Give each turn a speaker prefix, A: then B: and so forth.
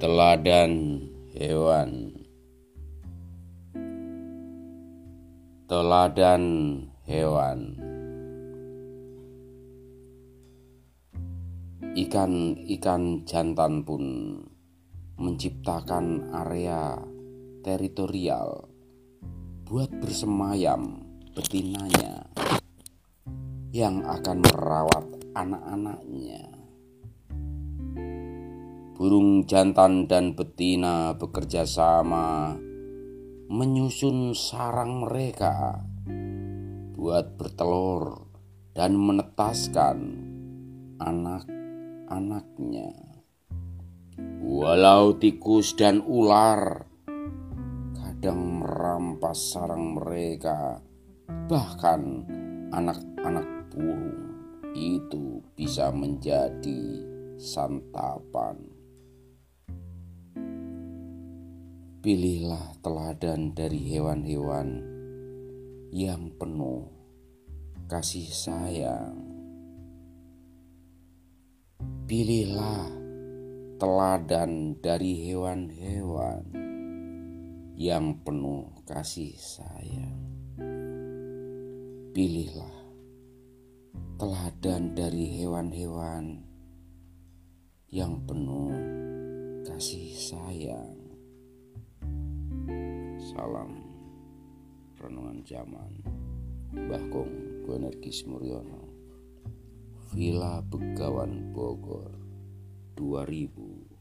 A: Teladan hewan Teladan hewan Ikan-ikan jantan pun menciptakan area teritorial buat bersemayam betinanya yang akan merawat anak-anaknya. Burung jantan dan betina bekerja sama menyusun sarang mereka buat bertelur dan menetaskan anak-anaknya. Walau tikus dan ular kadang merampas sarang mereka, bahkan anak-anak burung itu bisa menjadi santapan. Pilihlah teladan dari hewan-hewan yang penuh kasih sayang. Pilihlah teladan dari hewan-hewan yang penuh kasih sayang. Pilihlah teladan dari hewan-hewan yang penuh kasih sayang. Salam Renungan Zaman Mbah Kong Energi Muryono Villa Begawan Bogor 2014